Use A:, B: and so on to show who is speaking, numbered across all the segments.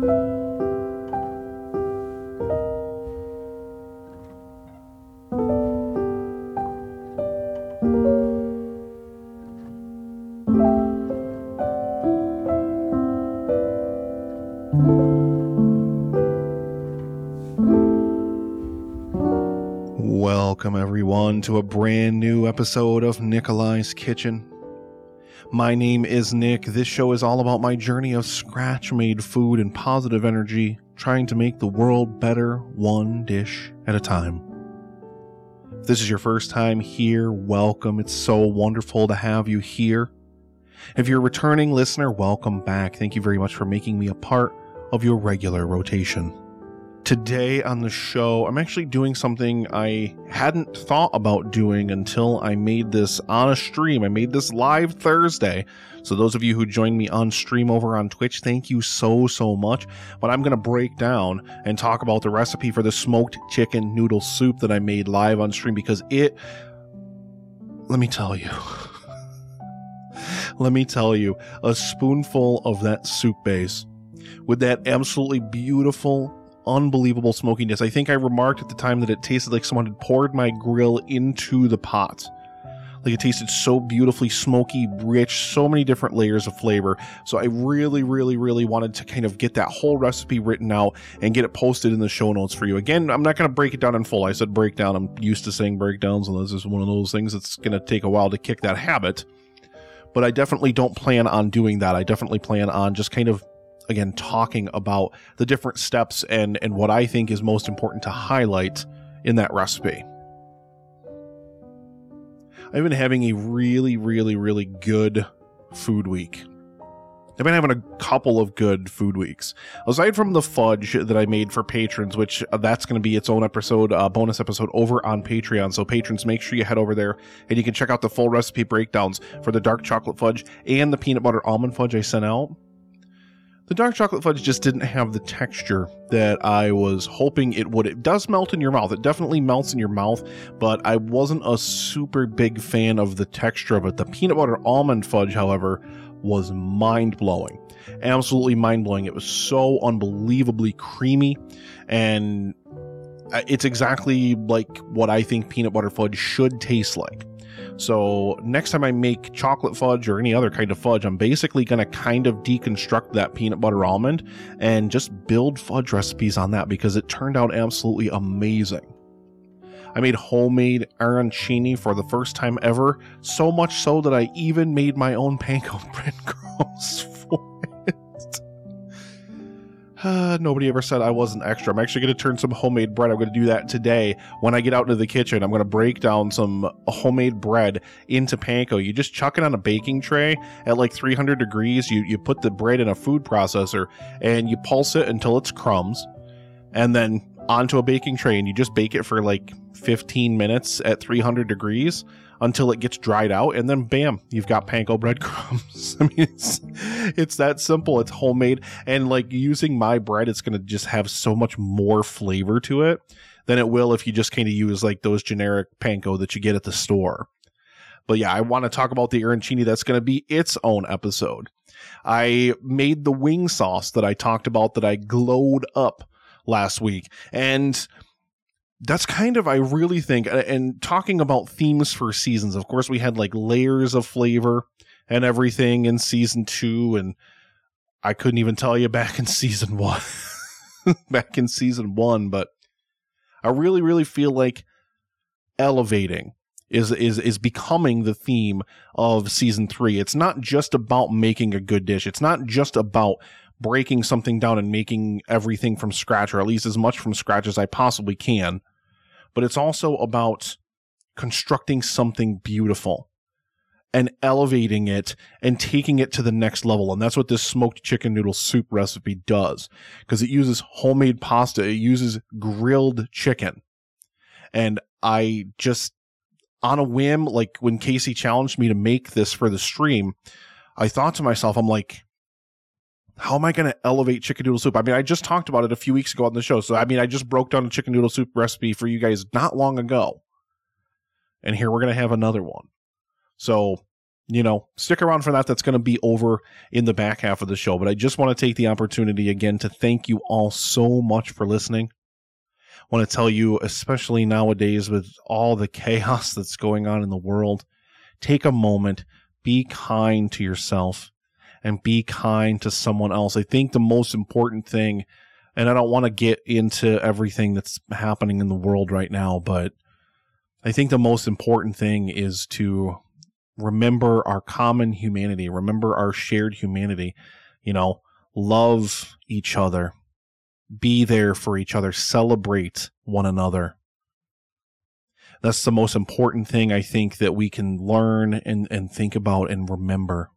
A: Welcome, everyone, to a brand new episode of Nikolai's Kitchen. My name is Nick. This show is all about my journey of scratch made food and positive energy, trying to make the world better one dish at a time. If this is your first time here, welcome. It's so wonderful to have you here. If you're a returning listener, welcome back. Thank you very much for making me a part of your regular rotation. Today on the show, I'm actually doing something I hadn't thought about doing until I made this on a stream. I made this live Thursday. So, those of you who joined me on stream over on Twitch, thank you so, so much. But I'm going to break down and talk about the recipe for the smoked chicken noodle soup that I made live on stream because it, let me tell you, let me tell you, a spoonful of that soup base with that absolutely beautiful unbelievable smokiness. I think I remarked at the time that it tasted like someone had poured my grill into the pot. Like it tasted so beautifully smoky, rich, so many different layers of flavor. So I really, really, really wanted to kind of get that whole recipe written out and get it posted in the show notes for you. Again, I'm not going to break it down in full. I said breakdown. I'm used to saying breakdowns, and this is one of those things that's going to take a while to kick that habit. But I definitely don't plan on doing that. I definitely plan on just kind of again talking about the different steps and and what I think is most important to highlight in that recipe. I've been having a really really really good food week. I've been having a couple of good food weeks. Aside from the fudge that I made for patrons, which uh, that's going to be its own episode, uh, bonus episode over on Patreon. So patrons, make sure you head over there and you can check out the full recipe breakdowns for the dark chocolate fudge and the peanut butter almond fudge I sent out. The dark chocolate fudge just didn't have the texture that I was hoping it would. It does melt in your mouth. It definitely melts in your mouth, but I wasn't a super big fan of the texture of it. The peanut butter almond fudge, however, was mind blowing. Absolutely mind blowing. It was so unbelievably creamy and it's exactly like what I think peanut butter fudge should taste like. So next time I make chocolate fudge or any other kind of fudge, I'm basically going to kind of deconstruct that peanut butter almond and just build fudge recipes on that because it turned out absolutely amazing. I made homemade arancini for the first time ever, so much so that I even made my own panko breadcrumbs for it. Uh, nobody ever said I wasn't extra. I'm actually going to turn some homemade bread. I'm going to do that today when I get out into the kitchen. I'm going to break down some homemade bread into panko. You just chuck it on a baking tray at like 300 degrees. You you put the bread in a food processor and you pulse it until it's crumbs, and then onto a baking tray and you just bake it for like 15 minutes at 300 degrees until it gets dried out and then bam you've got panko breadcrumbs. I mean it's it's that simple. It's homemade. And like using my bread it's going to just have so much more flavor to it than it will if you just kind of use like those generic panko that you get at the store. But yeah i want to talk about the arancini. That's going to be its own episode. I made the wing sauce that i talked about that i glowed up last week. And that's kind of, I really think, and talking about themes for seasons, of course, we had like layers of flavor and everything in season two. And I couldn't even tell you back in season one, back in season one, but I really, really feel like elevating is is is becoming the theme of season 3. It's not just about making a good dish. It's not just about breaking something down and making everything from scratch, or at least as much from scratch as I possibly can. But it's also about constructing something beautiful and elevating it and taking it to the next level. And that's what this smoked chicken noodle soup recipe does because it uses homemade pasta, it uses grilled chicken. And I just, on a whim, like when Casey challenged me to make this for the stream, I thought to myself, I'm like, how am I going to elevate chicken noodle soup? I mean, I just talked about it a few weeks ago on the show. So, I mean, I just broke down a chicken noodle soup recipe for you guys not long ago. And here we're going to have another one. So, you know, stick around for that. That's going to be over in the back half of the show. But I just want to take the opportunity again to thank you all so much for listening. I want to tell you, especially nowadays with all the chaos that's going on in the world, take a moment, be kind to yourself and be kind to someone else. I think the most important thing, and I don't want to get into everything that's happening in the world right now, but I think the most important thing is to remember our common humanity, remember our shared humanity, you know, love each other, be there for each other, celebrate one another. That's the most important thing I think that we can learn and, and think about and remember.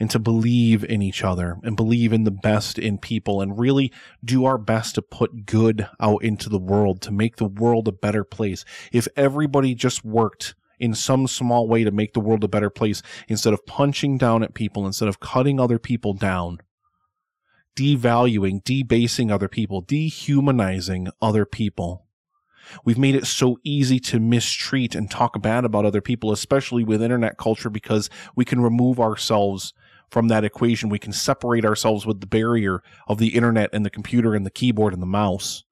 A: And to believe in each other and believe in the best in people and really do our best to put good out into the world to make the world a better place. If everybody just worked in some small way to make the world a better place instead of punching down at people, instead of cutting other people down, devaluing, debasing other people, dehumanizing other people. We've made it so easy to mistreat and talk bad about other people, especially with internet culture, because we can remove ourselves from that equation. We can separate ourselves with the barrier of the internet and the computer and the keyboard and the mouse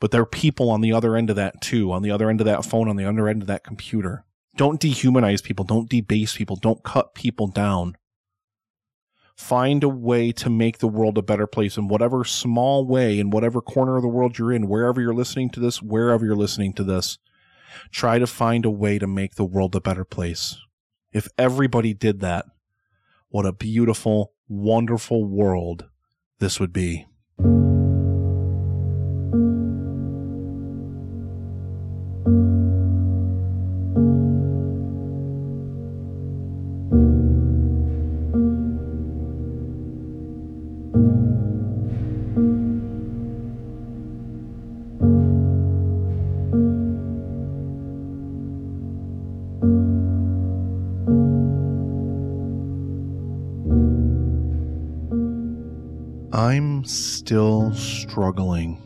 A: but there are people on the other end of that too, on the other end of that phone, on the other end of that computer. Don't dehumanize people. Don't debase people. Don't cut people down. Find a way to make the world a better place in whatever small way, in whatever corner of the world you're in, wherever you're listening to this, wherever you're listening to this. Try to find a way to make the world a better place. If everybody did that, what a beautiful, wonderful world this would be. Struggling.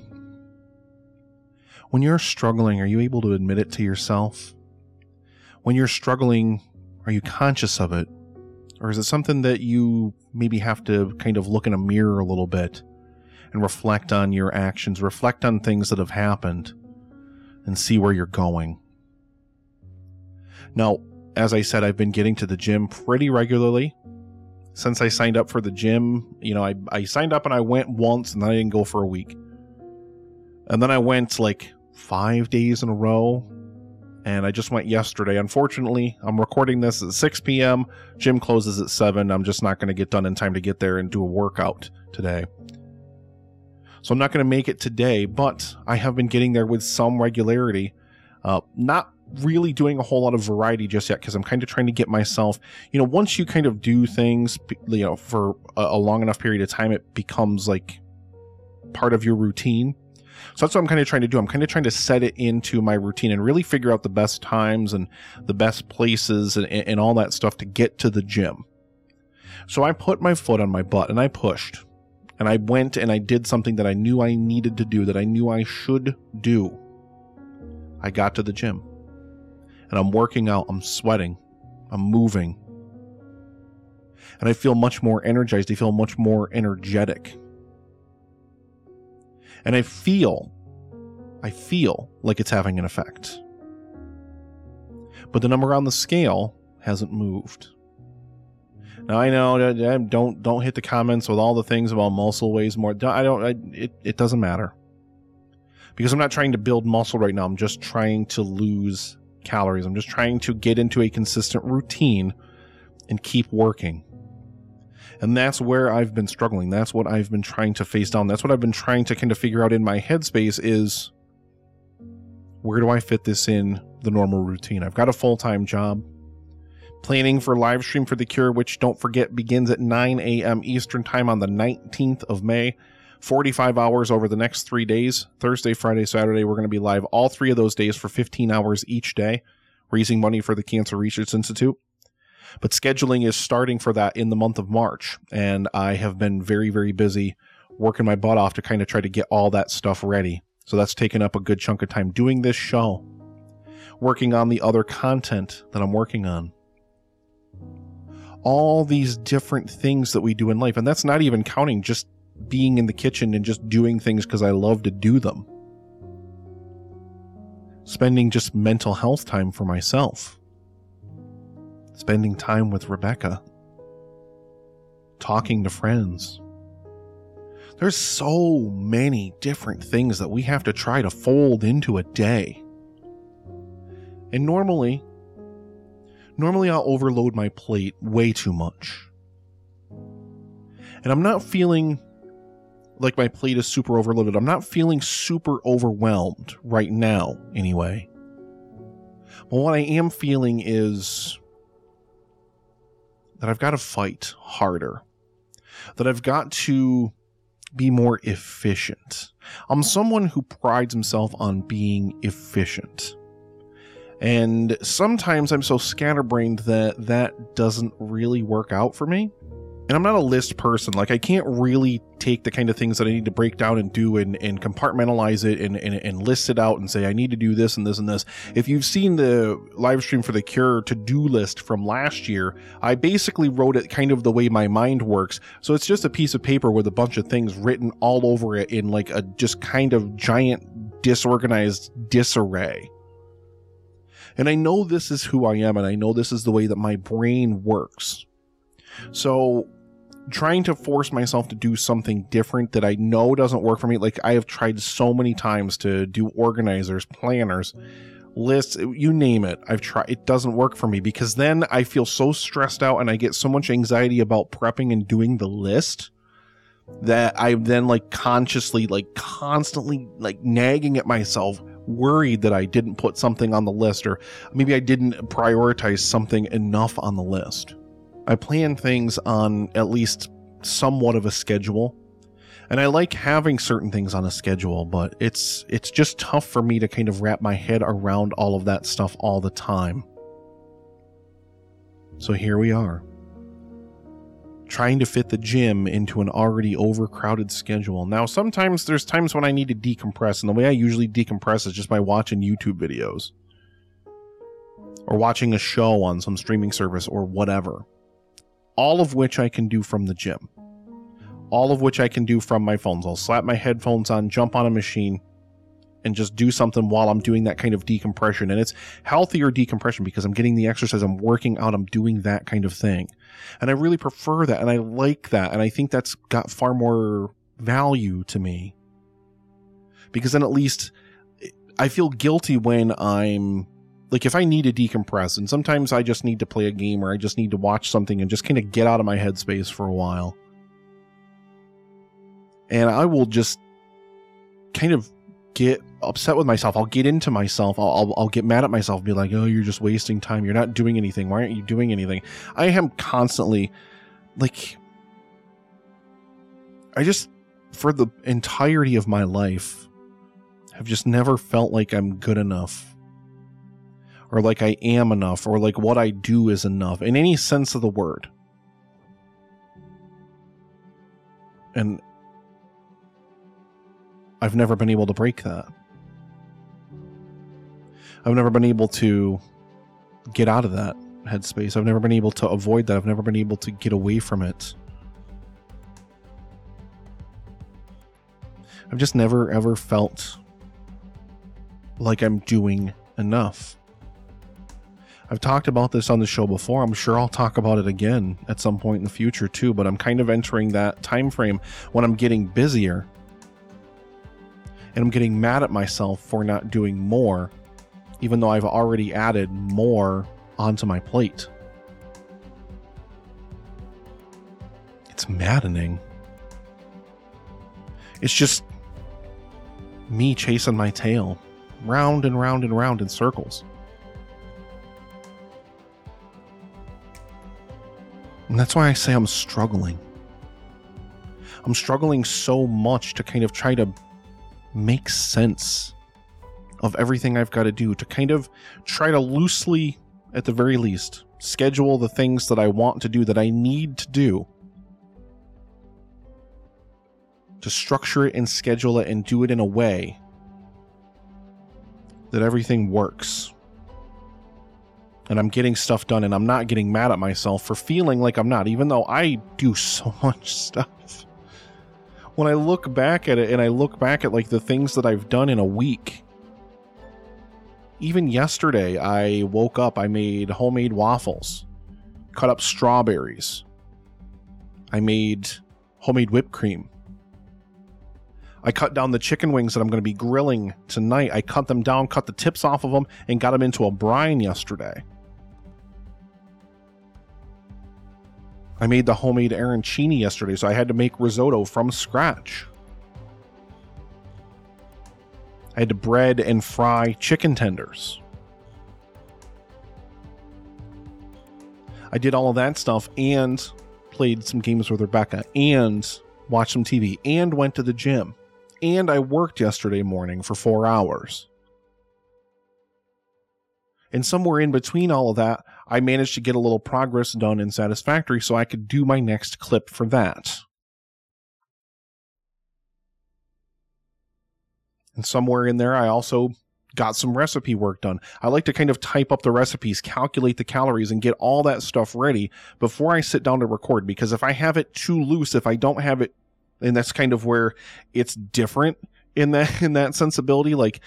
A: When you're struggling, are you able to admit it to yourself? When you're struggling, are you conscious of it? Or is it something that you maybe have to kind of look in a mirror a little bit and reflect on your actions, reflect on things that have happened, and see where you're going? Now, as I said, I've been getting to the gym pretty regularly since I signed up for the gym. You know, I, I signed up and I went once and then I didn't go for a week. And then I went like five days in a row. And I just went yesterday. Unfortunately, I'm recording this at 6 p.m. Gym closes at 7. I'm just not going to get done in time to get there and do a workout today. So I'm not going to make it today, but I have been getting there with some regularity. Uh, not really doing a whole lot of variety just yet because I'm kind of trying to get myself, you know, once you kind of do things, you know, for a, long enough period of time, it becomes like part of your routine. So that's what I'm kind of trying to do. I'm kind of trying to set it into my routine and really figure out the best times and the best places and, and all that stuff to get to the gym. So I put my foot on my butt and I pushed and I went and I did something that I knew I needed to do, that I knew I should do. I got to the gym and I'm working out, I'm sweating, I'm moving. And I feel much more energized. I feel much more energetic. And I feel, I feel like it's having an effect. But the number on the scale hasn't moved. Now I know don't don't hit the comments with all the things about muscle weighs more. I don't. I, it it doesn't matter because I'm not trying to build muscle right now. I'm just trying to lose calories. I'm just trying to get into a consistent routine and keep working. And that's where I've been struggling. That's what I've been trying to face down. That's what I've been trying to kind of figure out in my headspace is where do I fit this in the normal routine? I've got a full time job. Planning for live stream for the cure, which don't forget begins at 9 a.m. Eastern time on the 19th of May. 45 hours over the next three days Thursday, Friday, Saturday. We're going to be live all three of those days for 15 hours each day, raising money for the Cancer Research Institute. But scheduling is starting for that in the month of March. And I have been very, very busy working my butt off to kind of try to get all that stuff ready. So that's taken up a good chunk of time doing this show, working on the other content that I'm working on, all these different things that we do in life. And that's not even counting just being in the kitchen and just doing things because I love to do them. Spending just mental health time for myself. Spending time with Rebecca. Talking to friends. There's so many different things that we have to try to fold into a day. And normally, normally I'll overload my plate way too much. And I'm not feeling like my plate is super overloaded. I'm not feeling super overwhelmed right now, anyway. But what I am feeling is that I've got to fight harder, that I've got to be more efficient. I'm someone who prides himself on being efficient. And sometimes I'm so scatterbrained that that doesn't really work out for me. And I'm not a list person. Like, I can't really take the kind of things that I need to break down and do and, and compartmentalize it and, and, and list it out and say, I need to do this and this and this. If you've seen the live stream for the Cure to do list from last year, I basically wrote it kind of the way my mind works. So it's just a piece of paper with a bunch of things written all over it in like a just kind of giant disorganized disarray. And I know this is who I am, and I know this is the way that my brain works. So, trying to force myself to do something different that I know doesn't work for me, like I have tried so many times to do organizers, planners, lists, you name it. I've tried, it doesn't work for me because then I feel so stressed out and I get so much anxiety about prepping and doing the list that I then like consciously, like constantly, like nagging at myself worried that I didn't put something on the list or maybe I didn't prioritize something enough on the list. I plan things on at least somewhat of a schedule. And I like having certain things on a schedule, but it's it's just tough for me to kind of wrap my head around all of that stuff all the time. So here we are trying to fit the gym into an already overcrowded schedule. Now, sometimes there's times when I need to decompress, and the way I usually decompress is just by watching YouTube videos or watching a show on some streaming service or whatever. All of which I can do from the gym. All of which I can do from my phones. I'll slap my headphones on, jump on a machine, and just do something while I'm doing that kind of decompression. And it's healthier decompression because I'm getting the exercise, I'm working out, I'm doing that kind of thing. And I really prefer that and I like that. And I think that's got far more value to me. Because then at least I feel guilty when I'm like if I need to decompress and sometimes I just need to play a game or I just need to watch something and just kind of get out of my headspace for a while. And I will just kind of get upset with myself. I'll get into myself. I'll, I'll, I'll, get mad at myself. Be like, oh, you're just wasting time. You're not doing anything. Why aren't you doing anything? I am constantly like, I just, for the entirety of my life, have just never felt like I'm good enough or like I am enough or like what I do is enough in any sense of the word. And I've never been able to break that. I've never been able to get out of that headspace. I've never been able to avoid that. I've never been able to get away from it. I've just never ever felt like I'm doing enough. I've talked about this on the show before. I'm sure I'll talk about it again at some point in the future too, but I'm kind of entering that time frame when I'm getting busier and I'm getting mad at myself for not doing more, even though I've already added more onto my plate. It's maddening. It's just me chasing my tail round and round and round in circles. And that's why I say I'm struggling. I'm struggling so much to kind of try to make sense of everything I've got to do to kind of try to loosely, at the very least, schedule the things that I want to do, that I need to do, to structure it and schedule it and do it in a way that everything works and I'm getting stuff done and I'm not getting mad at myself for feeling like I'm not, even though I do so much stuff. When I look back at it and I look back at like the things that I've done in a week, even yesterday, I woke up, I made homemade waffles, cut up strawberries, I made homemade whipped cream. I cut down the chicken wings that I'm going to be grilling tonight. I cut them down, cut the tips off of them, and got them into a brine yesterday. I made the homemade arancini yesterday, so I had to make risotto from scratch. I had to bread and fry chicken tenders. I did all of that stuff and played some games with Rebecca and watched some TV and went to the gym. And I worked yesterday morning for four hours. And somewhere in between all of that, I managed to get a little progress done in Satisfactory so I could do my next clip for that. And somewhere in there, I also got some recipe work done. I like to kind of type up the recipes, calculate the calories, and get all that stuff ready before I sit down to record. Because if I have it too loose, if I don't have it, and that's kind of where it's different in that in that sensibility. Like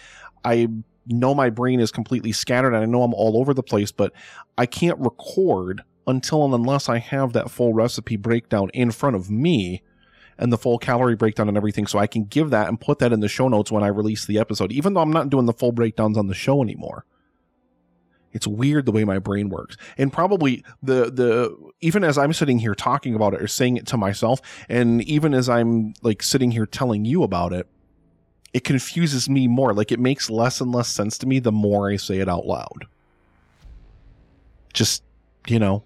A: I know my brain is completely scattered and I know I'm all over the place, but I can't record until and unless I have that full recipe breakdown in front of me and the full calorie breakdown and everything so I can give that and put that in the show notes when I release the episode, even though I'm not doing the full breakdowns on the show anymore. It's weird the way my brain works. And probably the the even as I'm sitting here talking about it or saying it to myself, and even as I'm like sitting here telling you about it, it confuses me more. Like it makes less and less sense to me the more I say it out loud. Just, you know,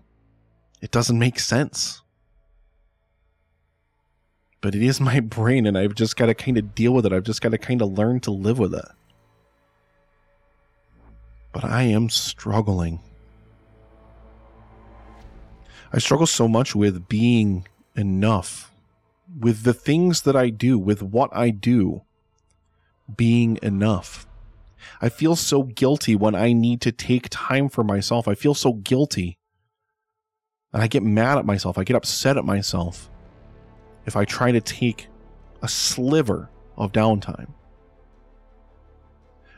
A: it doesn't make sense but it is my brain and I've just got to kind of deal with it. I've just got to kind of learn to live with it. But I am struggling. I struggle so much with being enough, with the things that I do, with what I do, being enough. I feel so guilty when I need to take time for myself. I feel so guilty. And I get mad at myself. I get upset at myself if I try to take a sliver of downtime.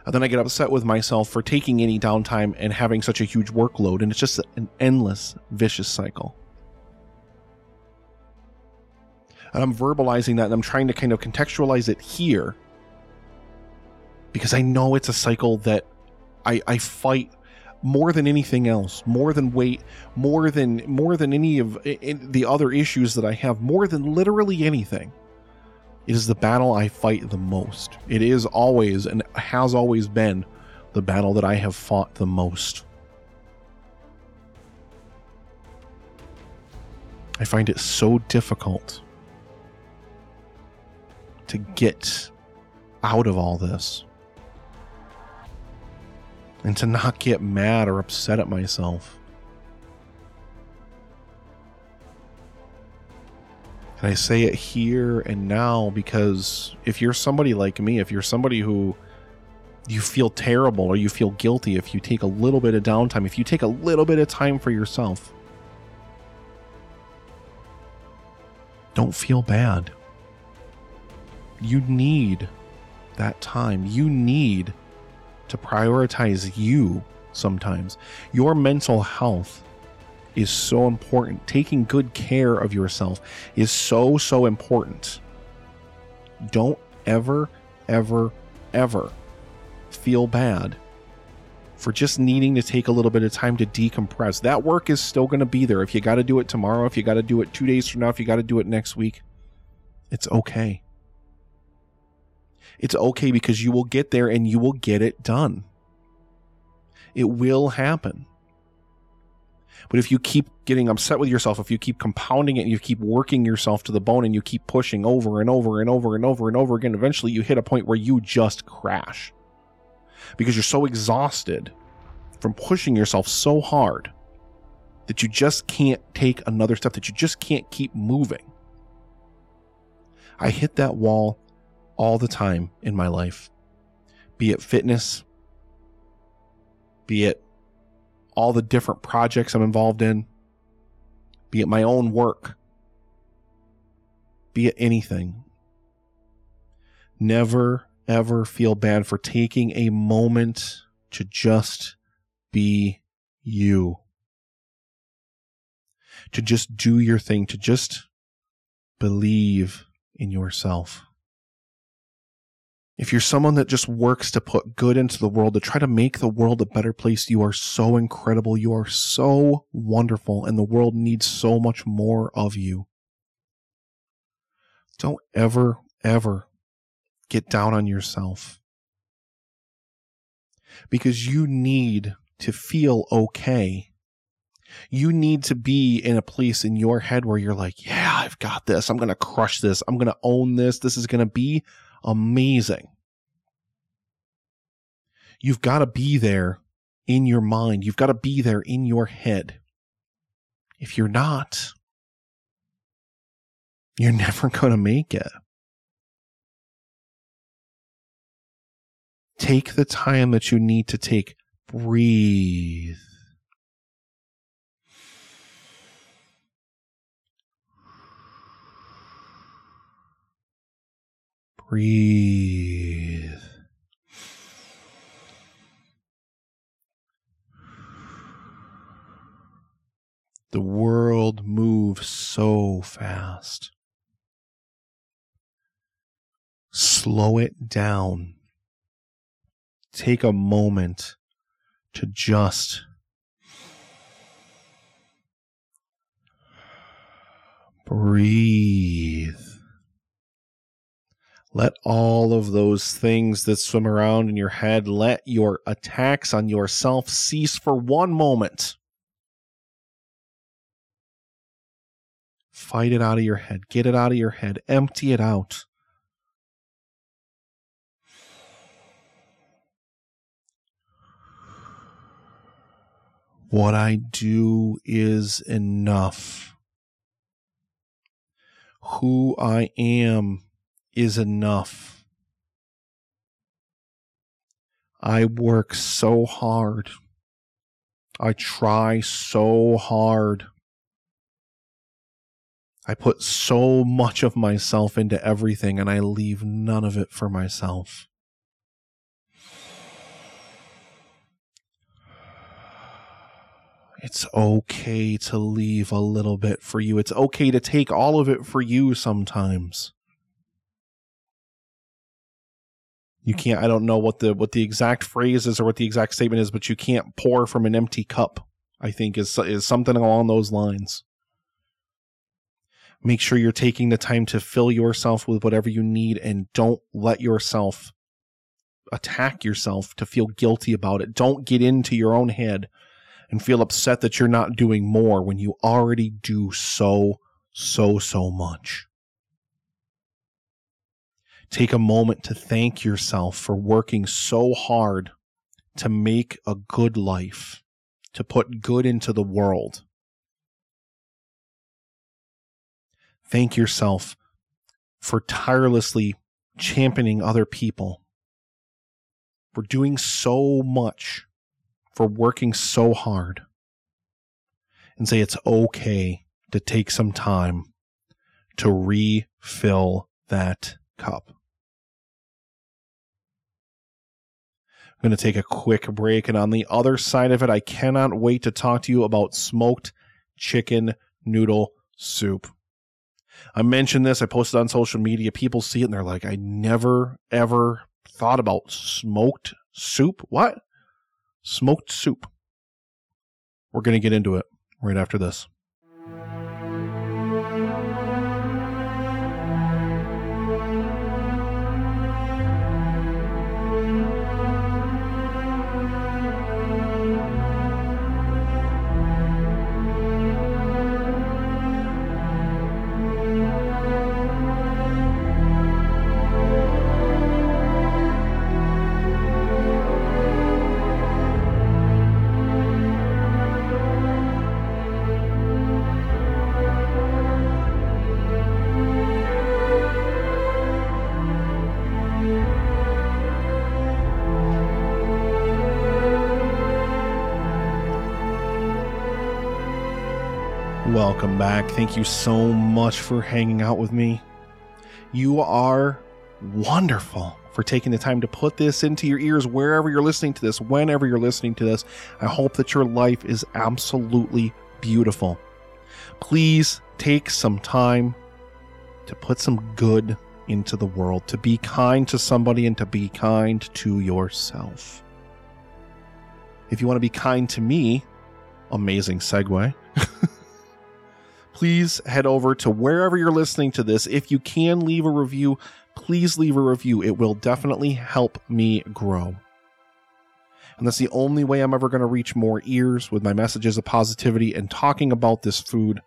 A: And then I get upset with myself for taking any downtime and having such a huge workload, and it's just an endless, vicious cycle. And I'm verbalizing that and I'm trying to kind of contextualize it here because I know it's a cycle that I, I fight more than anything else, more than weight, more than more than any of the other issues that I have, more than literally anything. It is the battle I fight the most. It is always and has always been the battle that I have fought the most. I find it so difficult to get out of all this and to not get mad or upset at myself. And I say it here and now because if you're somebody like me, if you're somebody who you feel terrible or you feel guilty if you take a little bit of downtime, if you take a little bit of time for yourself, don't feel bad. You need that time. You need to prioritize you sometimes. Your mental health is so important. Taking good care of yourself is so, so important. Don't ever, ever, ever feel bad for just needing to take a little bit of time to decompress. That work is still going to be there. If you got to do it tomorrow, if you got to do it two days from now, if you got to do it next week, it's okay. It's okay because you will get there and you will get it done. It will happen. But if you keep getting upset with yourself, if you keep compounding it and you keep working yourself to the bone and you keep pushing over and over and over and over and over again, eventually you hit a point where you just crash. Because you're so exhausted from pushing yourself so hard that you just can't take another step, that you just can't keep moving. I hit that wall all the time in my life, be it fitness, be it all the different projects I'm involved in, be it my own work, be it anything. Never, ever feel bad for taking a moment to just be you. To just do your thing, to just believe in yourself. If you're someone that just works to put good into the world, to try to make the world a better place, you are so incredible. You are so wonderful, and the world needs so much more of you. Don't ever, ever get down on yourself because you need to feel okay. You need to be in a place in your head where you're like, yeah, I've got this. I'm going to crush this. I'm going to own this. This is going to be amazing. You've got to be there in your mind. You've got to be there in your head. If you're not, you're never going to make it. Take the time that you need to take. Breathe. Breathe. The world moves so fast. Slow it down. Take a moment to just breathe. Let all of those things that swim around in your head, let your attacks on yourself cease for one moment. Fight it out of your head. Get it out of your head. Empty it out. What I do is enough. Who I am is enough. I work so hard. I try so hard. I put so much of myself into everything and I leave none of it for myself. It's okay to leave a little bit for you. It's okay to take all of it for you sometimes. You can't I don't know what the what the exact phrase is or what the exact statement is, but you can't pour from an empty cup. I think is is something along those lines. Make sure you're taking the time to fill yourself with whatever you need and don't let yourself attack yourself to feel guilty about it. Don't get into your own head and feel upset that you're not doing more when you already do so, so, so much. Take a moment to thank yourself for working so hard to make a good life, to put good into the world. Thank yourself for tirelessly championing other people, for doing so much, for working so hard. And say it's okay to take some time to refill that cup. I'm going to take a quick break. And on the other side of it, I cannot wait to talk to you about smoked chicken noodle soup. I mentioned this. I posted on social media. People see it and they're like, I never ever thought about smoked soup. What? Smoked soup. We're going to get into it right after this. Thank you so much for hanging out with me. You are wonderful for taking the time to put this into your ears wherever you're listening to this, whenever you're listening to this. I hope that your life is absolutely beautiful. Please take some time to put some good into the world, to be kind to somebody and to be kind to yourself. If you want to be kind to me, amazing segue. please head over to wherever you're listening to this. If you can leave a review, please leave a review. It will definitely help me grow. And that's the only way I'm ever going to reach more ears with my messages of positivity and talking about this food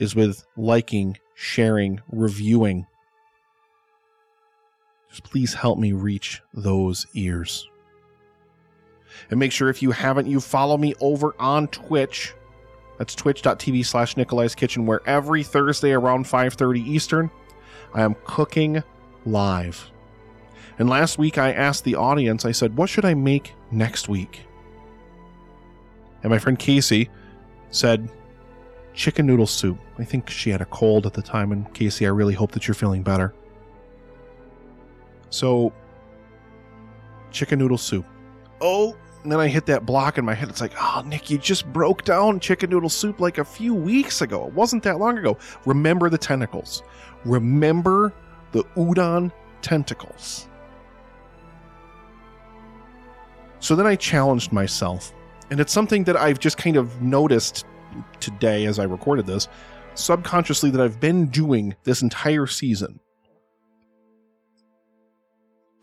A: is with liking, sharing, reviewing. Just please help me reach those ears. And make sure if you haven't, you follow me over on Twitch. That's twitch.tv slash Nikolai's Kitchen, where every Thursday around 5.30 Eastern, I am cooking live. And last week I asked the audience, I said, what should I make next week? And my friend Casey said, chicken noodle soup. I think she had a cold at the time, and Casey, I really hope that you're feeling better. So, chicken noodle soup. Oh, and then I hit that block in my head. It's like, oh, Nick, you just broke down chicken noodle soup like a few weeks ago. It wasn't that long ago. Remember the tentacles. Remember the udon tentacles. So then I challenged myself. And it's something that I've just kind of noticed today as I recorded this, subconsciously, that I've been doing this entire season.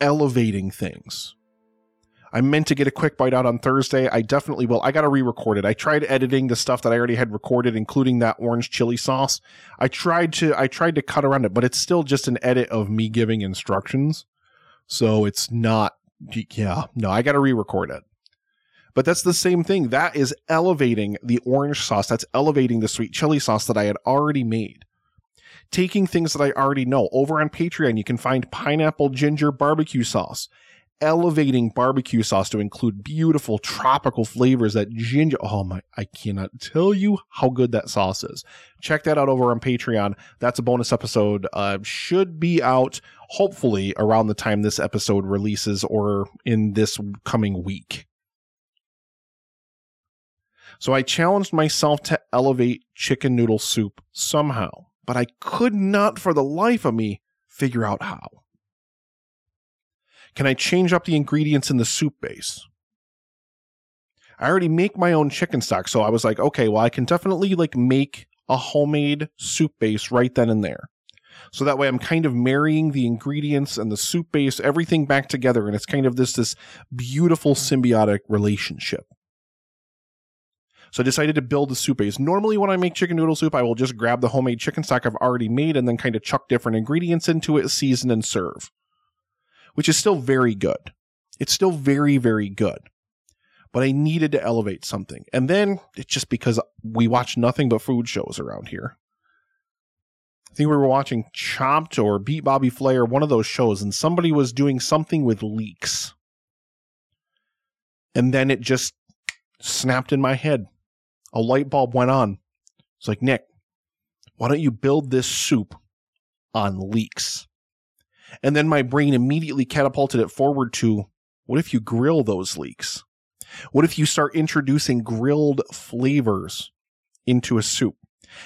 A: Elevating things I meant to get a quick bite out on Thursday. I definitely will. I got to re-record it. I tried editing the stuff that I already had recorded, including that orange chili sauce. I tried to I tried to cut around it, but it's still just an edit of me giving instructions. So it's not yeah, no, I got to re-record it. But that's the same thing. That is elevating the orange sauce. That's elevating the sweet chili sauce that I had already made. Taking things that I already know. Over on Patreon, you can find pineapple ginger barbecue sauce elevating barbecue sauce to include beautiful tropical flavors that ginger. Oh my, I cannot tell you how good that sauce is. Check that out over on Patreon. That's a bonus episode. Uh, should be out hopefully around the time this episode releases or in this coming week. So I challenged myself to elevate chicken noodle soup somehow, but I could not for the life of me figure out how. Can I change up the ingredients in the soup base? I already make my own chicken stock, so I was like, okay, well, I can definitely like make a homemade soup base right then and there. So that way I'm kind of marrying the ingredients and the soup base, everything back together, and it's kind of this this beautiful symbiotic relationship. So I decided to build the soup base. Normally, when I make chicken noodle soup, I will just grab the homemade chicken stock I've already made and then kind of chuck different ingredients into it, season, and serve which is still very good. It's still very, very good. But I needed to elevate something. And then it's just because we watch nothing but food shows around here. I think we were watching Chopped or Beat Bobby Flay or one of those shows, and somebody was doing something with leeks. And then it just snapped in my head. A light bulb went on. It's like, Nick, why don't you build this soup on leeks? And then my brain immediately catapulted it forward to what if you grill those leeks? What if you start introducing grilled flavors into a soup?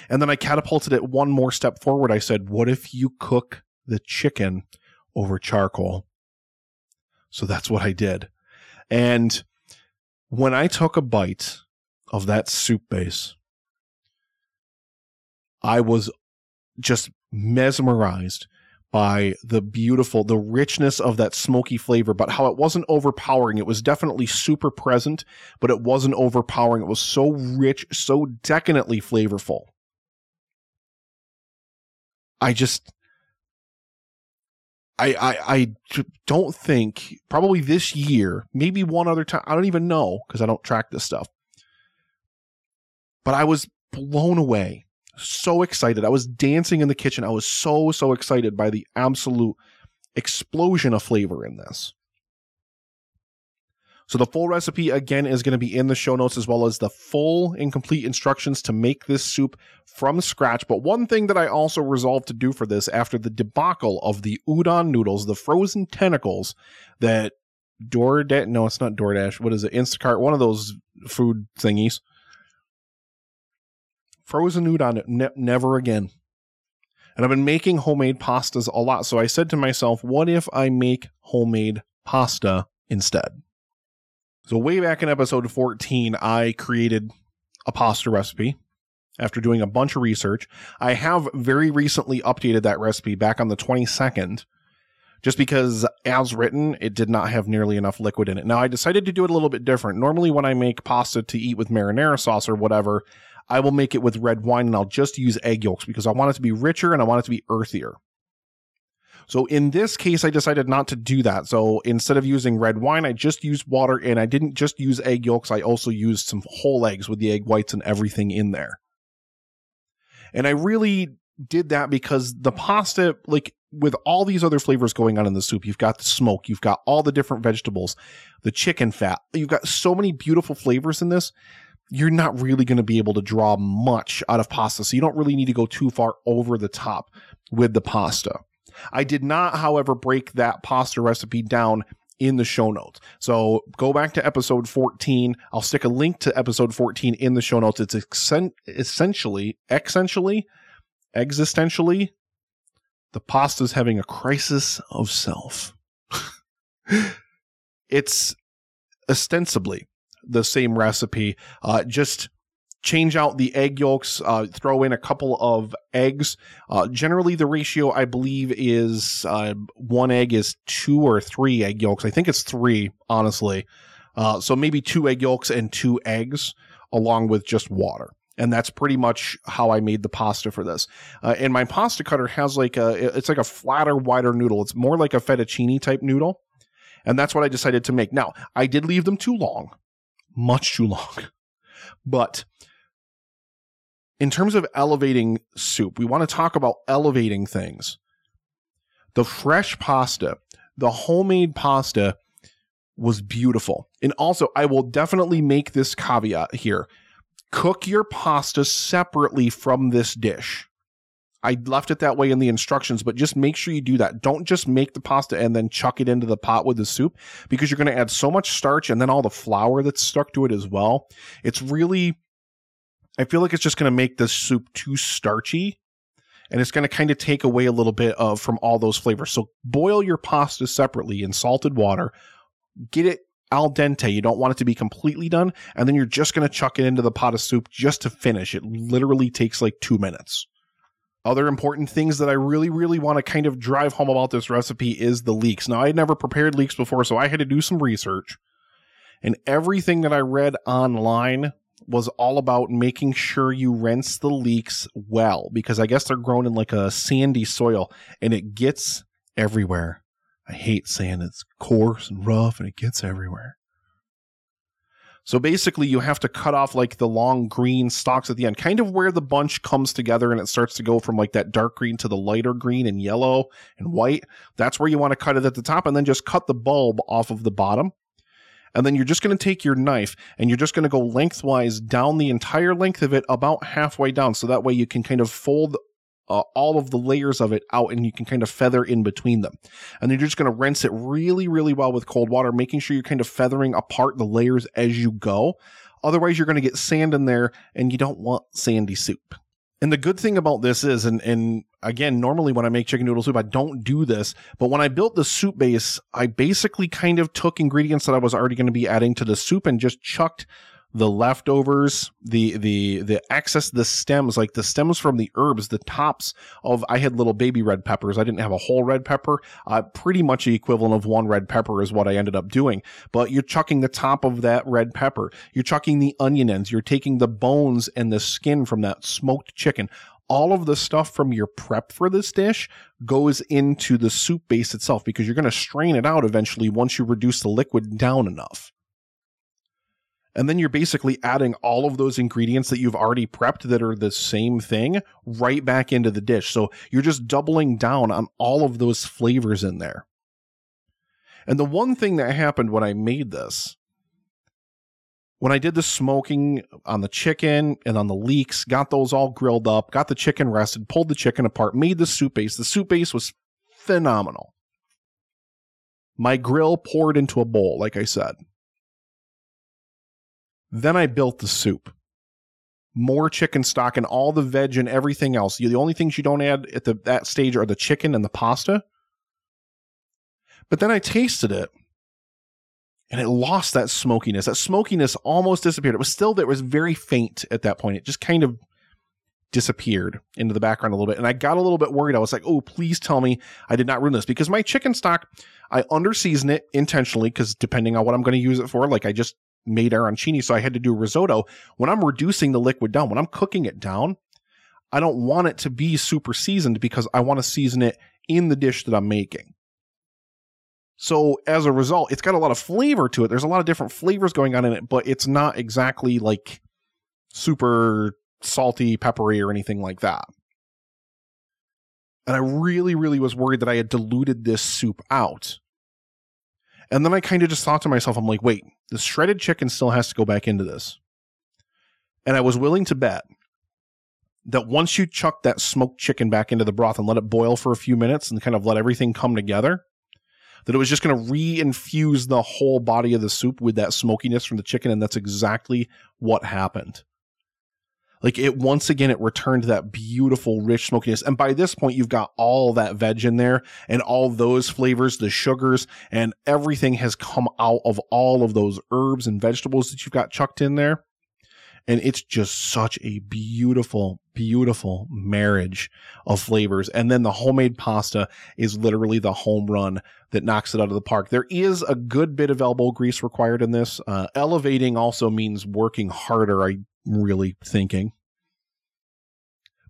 A: And then I catapulted it one more step forward. I said, what if you cook the chicken over charcoal? So that's what I did. And when I took a bite of that soup base, I was just mesmerized by the beautiful, the richness of that smoky flavor, but how it wasn't overpowering. It was definitely super present, but it wasn't overpowering. It was so rich, so decadently flavorful. I just, I, I, I don't think probably this year, maybe one other time. I don't even know because I don't track this stuff. But I was blown away so excited. I was dancing in the kitchen. I was so, so excited by the absolute explosion of flavor in this. So the full recipe again is going to be in the show notes as well as the full and complete instructions to make this soup from scratch. But one thing that I also resolved to do for this after the debacle of the udon noodles, the frozen tentacles that DoorDash, no, it's not DoorDash. What is it? Instacart, one of those food thingies. Frozen udon, ne- never again. And I've been making homemade pastas a lot. So I said to myself, what if I make homemade pasta instead? So, way back in episode 14, I created a pasta recipe after doing a bunch of research. I have very recently updated that recipe back on the 22nd, just because, as written, it did not have nearly enough liquid in it. Now, I decided to do it a little bit different. Normally, when I make pasta to eat with marinara sauce or whatever, I will make it with red wine and I'll just use egg yolks because I want it to be richer and I want it to be earthier. So in this case, I decided not to do that. So instead of using red wine, I just used water and I didn't just use egg yolks. I also used some whole eggs with the egg whites and everything in there. And I really did that because the pasta, like with all these other flavors going on in the soup, you've got the smoke, you've got all the different vegetables, the chicken fat, you've got so many beautiful flavors in this. You're not really going to be able to draw much out of pasta. So you don't really need to go too far over the top with the pasta. I did not, however, break that pasta recipe down in the show notes. So go back to episode 14. I'll stick a link to episode 14 in the show notes. It's essentially, essentially, existentially, the pasta's having a crisis of self. it's ostensibly the same recipe, uh, just change out the egg yolks, uh, throw in a couple of eggs. Uh, generally, the ratio I believe is uh, one egg is two or three egg yolks. I think it's three, honestly. Uh, so maybe two egg yolks and two eggs, along with just water. And that's pretty much how I made the pasta for this. Uh, and my pasta cutter has like a, it's like a flatter, wider noodle. It's more like a fettuccine type noodle. And that's what I decided to make. Now, I did leave them too long, much too long. But in terms of elevating soup, we want to talk about elevating things. The fresh pasta, the homemade pasta was beautiful. And also, I will definitely make this caveat here cook your pasta separately from this dish. I left it that way in the instructions, but just make sure you do that. Don't just make the pasta and then chuck it into the pot with the soup because you're going to add so much starch and then all the flour that's stuck to it as well. It's really I feel like it's just going to make this soup too starchy and it's going to kind of take away a little bit of from all those flavors. So boil your pasta separately in salted water. Get it al dente. You don't want it to be completely done, and then you're just going to chuck it into the pot of soup just to finish. It literally takes like 2 minutes. Other important things that I really, really want to kind of drive home about this recipe is the leeks. Now, I had never prepared leeks before, so I had to do some research. And everything that I read online was all about making sure you rinse the leeks well because I guess they're grown in like a sandy soil and it gets everywhere. I hate sand. It's coarse and rough and it gets everywhere. So basically, you have to cut off like the long green stalks at the end, kind of where the bunch comes together and it starts to go from like that dark green to the lighter green and yellow and white. That's where you want to cut it at the top and then just cut the bulb off of the bottom and then you're just going to take your knife and you're just going to go lengthwise down the entire length of it about halfway down. So that way you can kind of fold uh, all of the layers of it out and you can kind of feather in between them. And then you're just going to rinse it really, really well with cold water, making sure you're kind of feathering apart the layers as you go. Otherwise, you're going to get sand in there and you don't want sandy soup. And the good thing about this is, and, and again, normally when I make chicken noodle soup, I don't do this. But when I built the soup base, I basically kind of took ingredients that I was already going to be adding to the soup and just chucked the leftovers, the the the excess, the stems, like the stems from the herbs, the tops of. I had little baby red peppers. I didn't have a whole red pepper. Uh, pretty much the equivalent of one red pepper is what I ended up doing. But you're chucking the top of that red pepper. You're chucking the onion ends. You're taking the bones and the skin from that smoked chicken all of the stuff from your prep for this dish goes into the soup base itself because you're going to strain it out eventually once you reduce the liquid down enough. And then you're basically adding all of those ingredients that you've already prepped that are the same thing right back into the dish. So you're just doubling down on all of those flavors in there. And the one thing that happened when I made this when I did the smoking on the chicken and on the leeks, got those all grilled up, got the chicken rested, pulled the chicken apart, made the soup base. The soup base was phenomenal. My grill poured into a bowl, like I said. Then I built the soup. More chicken stock and all the veg and everything else. The only things you don't add at the, that stage are the chicken and the pasta. But then I tasted it and it lost that smokiness. That smokiness almost disappeared. It was still there, it was very faint at that point. It just kind of disappeared into the background a little bit. And I got a little bit worried. I was like, oh, please tell me I did not ruin this because my chicken stock, I underseason it intentionally because depending on what I'm going to use it for, like I just made arancini, so I had to do risotto. When I'm reducing the liquid down, when I'm cooking it down, I don't want it to be super seasoned because I want to season it in the dish that I'm making. So as a result, it's got a lot of flavor to it. There's a lot of different flavors going on in it, but it's not exactly like super salty, peppery, or anything like that. And I really, really was worried that I had diluted this soup out. And then I kind of just thought to myself, I'm like, wait, the shredded chicken still has to go back into this. And I was willing to bet that once you chuck that smoked chicken back into the broth and let it boil for a few minutes and kind of let everything come together, that it was just going to re-infuse the whole body of the soup with that smokiness from the chicken. And that's exactly what happened. Like it once again, it returned that beautiful, rich smokiness. And by this point, you've got all that veg in there and all those flavors, the sugars, and everything has come out of all of those herbs and vegetables that you've got chucked in there. And it's just such a beautiful, beautiful marriage of flavors. And then the homemade pasta is literally the home run that knocks it out of the park. There is a good bit of elbow grease required in this. Uh, elevating also means working harder. I'm really thinking.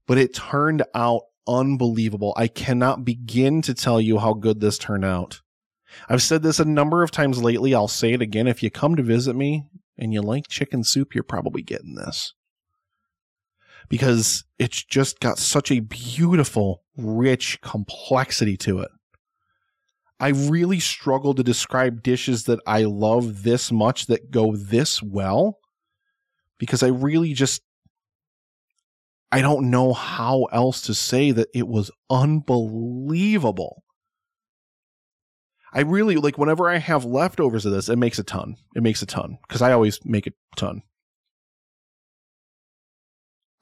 A: But it turned out unbelievable. I cannot begin to tell you how good this turned out. I've said this a number of times lately. I'll say it again. If you come to visit me and you like chicken soup, you're probably getting this. Because it's just got such a beautiful, rich complexity to it. I really struggle to describe dishes that I love this much that go this well because I really just I don't know how else to say that it was unbelievable. I really like whenever I have leftovers of this, it makes a ton. It makes a ton because I always make a ton.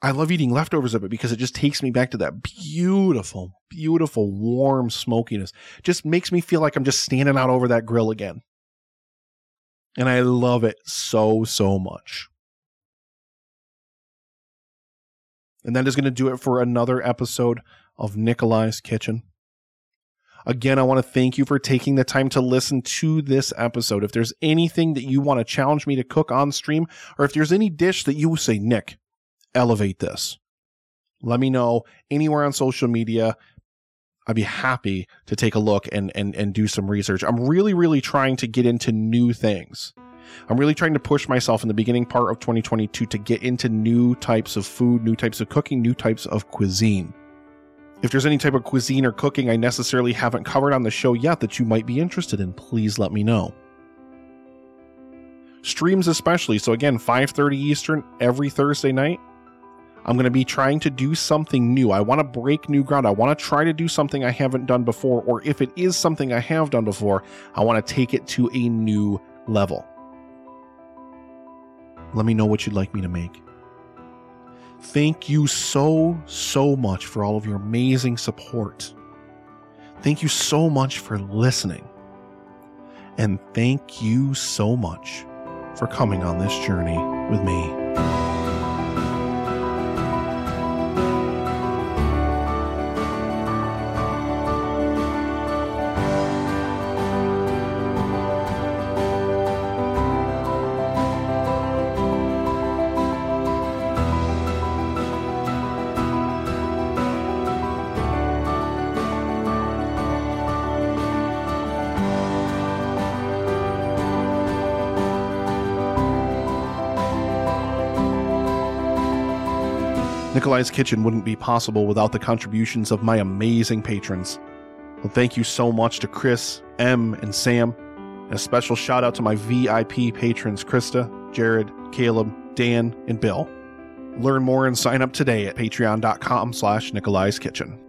A: I love eating leftovers of it because it just takes me back to that beautiful, beautiful, warm smokiness. Just makes me feel like I'm just standing out over that grill again. And I love it so, so much. And that is going to do it for another episode of Nikolai's Kitchen. Again, I want to thank you for taking the time to listen to this episode. If there's anything that you want to challenge me to cook on stream, or if there's any dish that you say, Nick, elevate this, let me know anywhere on social media. I'd be happy to take a look and, and, and do some research. I'm really, really trying to get into new things. I'm really trying to push myself in the beginning part of 2022 to get into new types of food, new types of cooking, new types of cuisine. If there's any type of cuisine or cooking I necessarily haven't covered on the show yet that you might be interested in, please let me know. Streams especially, so again, 5:30 Eastern every Thursday night. I'm going to be trying to do something new. I want to break new ground. I want to try to do something I haven't done before or if it is something I have done before, I want to take it to a new level. Let me know what you'd like me to make. Thank you so, so much for all of your amazing support. Thank you so much for listening. And thank you so much for coming on this journey with me. Kitchen wouldn't be possible without the contributions of my amazing patrons. Well, thank you so much to Chris, M, and Sam. And a special shout out to my VIP patrons Krista, Jared, Caleb, Dan, and Bill. Learn more and sign up today at patreon.com slash Nikolai's Kitchen.